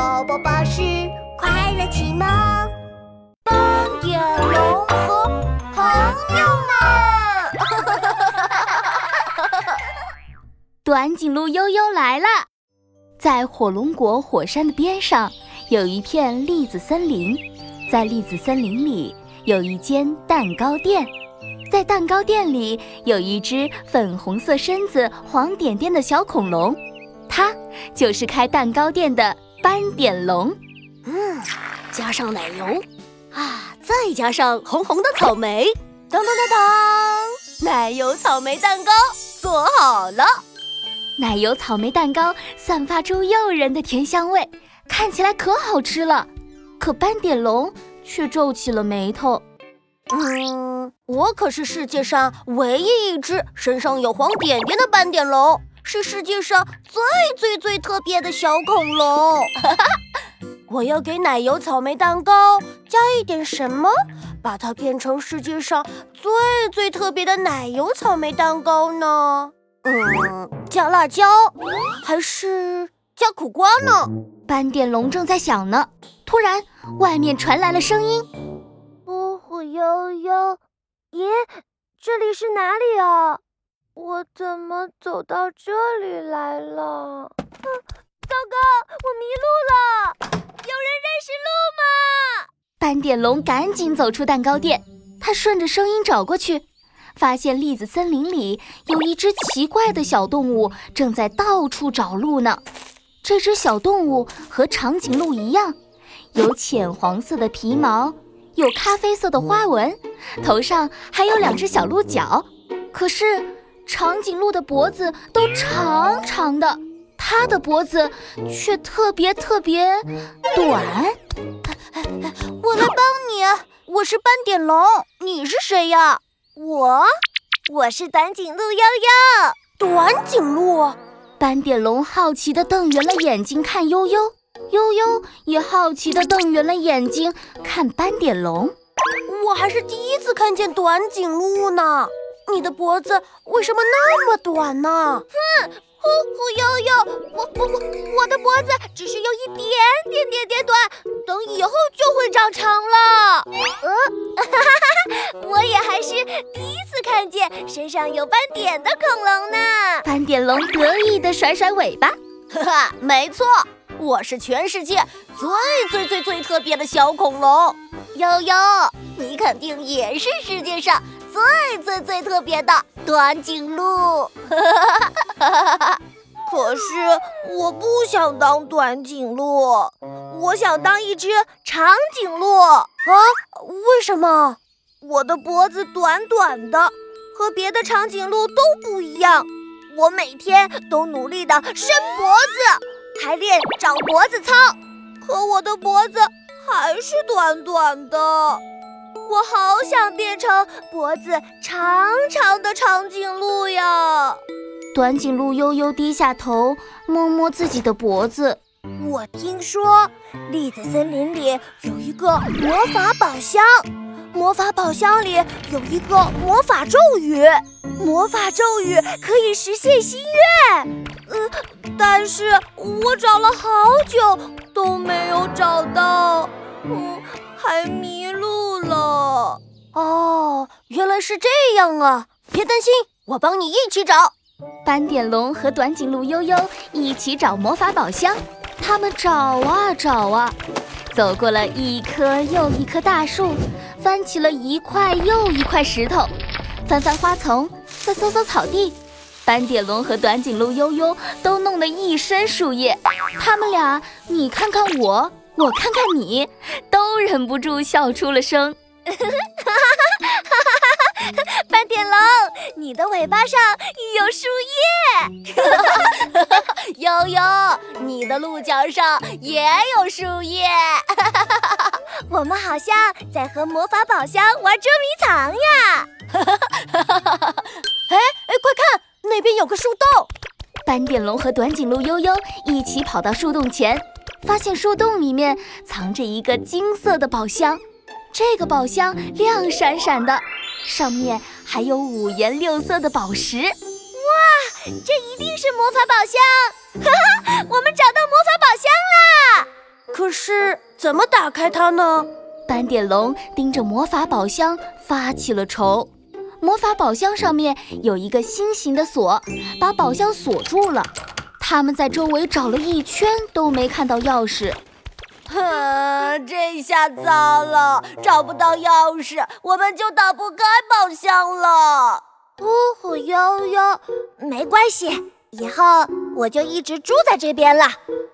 宝宝巴士快乐启蒙，斑点龙和朋友们。哈哈哈短颈鹿悠悠来了，在火龙果火山的边上有一片栗子森林，在栗子森林里有一间蛋糕店，在蛋糕店里有一只粉红色身子、黄点点的小恐龙，它就是开蛋糕店的斑点龙。嗯，加上奶油，啊，再加上红红的草莓，当当当当，奶油草莓蛋糕做好了。奶油草莓蛋糕散发出诱人的甜香味，看起来可好吃了。可斑点龙却皱起了眉头。嗯，我可是世界上唯一一只身上有黄点点的斑点龙，是世界上最最最特别的小恐龙。我要给奶油草莓蛋糕加一点什么，把它变成世界上最最特别的奶油草莓蛋糕呢？嗯，加辣椒还是加苦瓜呢？斑点龙正在想呢，突然外面传来了声音：“呼呼悠悠，咦，这里是哪里啊？我怎么走到这里来了？糟糕，我迷路了！有人认识路吗？”斑点龙赶紧走出蛋糕店，他顺着声音找过去。发现栗子森林里有一只奇怪的小动物正在到处找路呢。这只小动物和长颈鹿一样，有浅黄色的皮毛，有咖啡色的花纹，头上还有两只小鹿角。可是长颈鹿的脖子都长长的，它的脖子却特别特别短。我来帮你，我是斑点龙，你是谁呀？我，我是短颈鹿悠悠。短颈鹿，斑点龙好奇地瞪圆了眼睛看悠悠，悠悠也好奇地瞪圆了眼睛看斑点龙。我还是第一次看见短颈鹿呢。你的脖子为什么那么短呢？哼，呼呼悠悠，我我我我的脖子只是有一点点点点短，等以后就会长长了。呃，哈哈哈，我也还是第一次看见身上有斑点的恐龙呢。斑点龙得意地甩甩尾巴，哈哈，没错，我是全世界最最最最特别的小恐龙。悠悠，你肯定也是世界上。最最最特别的短颈鹿，可是我不想当短颈鹿，我想当一只长颈鹿啊！为什么？我的脖子短短的，和别的长颈鹿都不一样。我每天都努力的伸脖子，还练长脖子操，可我的脖子还是短短的。我好想变成脖子长长的长颈鹿呀！短颈鹿悠悠低下头，摸摸自己的脖子。我听说栗子森林里有一个魔法宝箱，魔法宝箱里有一个魔法咒语，魔法咒语可以实现心愿。呃，但是我找了好久都没有找到，嗯，还迷路。了哦，原来是这样啊！别担心，我帮你一起找。斑点龙和短颈鹿悠悠一起找魔法宝箱，他们找啊找啊，走过了一棵又一棵大树，翻起了一块又一块石头，翻翻花丛，再搜搜草地。斑点龙和短颈鹿悠悠都弄得一身树叶，他们俩你看看我。我看看你，都忍不住笑出了声。斑点龙，你的尾巴上有树叶。悠悠，你的鹿角上也有树叶。我们好像在和魔法宝箱玩捉迷藏呀。哎哎，快看，那边有个树洞。斑点龙和短颈鹿悠悠一起跑到树洞前。发现树洞里面藏着一个金色的宝箱，这个宝箱亮闪闪的，上面还有五颜六色的宝石。哇，这一定是魔法宝箱！哈哈，我们找到魔法宝箱啦！可是怎么打开它呢？斑点龙盯着魔法宝箱发起了愁。魔法宝箱上面有一个心形的锁，把宝箱锁住了。他们在周围找了一圈，都没看到钥匙。哼，这下糟了，找不到钥匙，我们就打不开宝箱了。呜呼悠悠，没关系，以后我就一直住在这边了。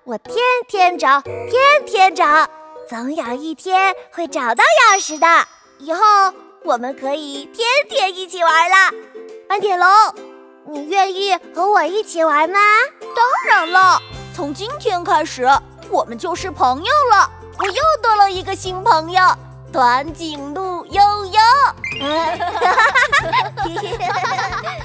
我天天找，天天找，总有一天会找到钥匙的。以后我们可以天天一起玩了。斑点龙，你愿意和我一起玩吗？当然了，从今天开始，我们就是朋友了。我又多了一个新朋友，短颈鹿悠悠。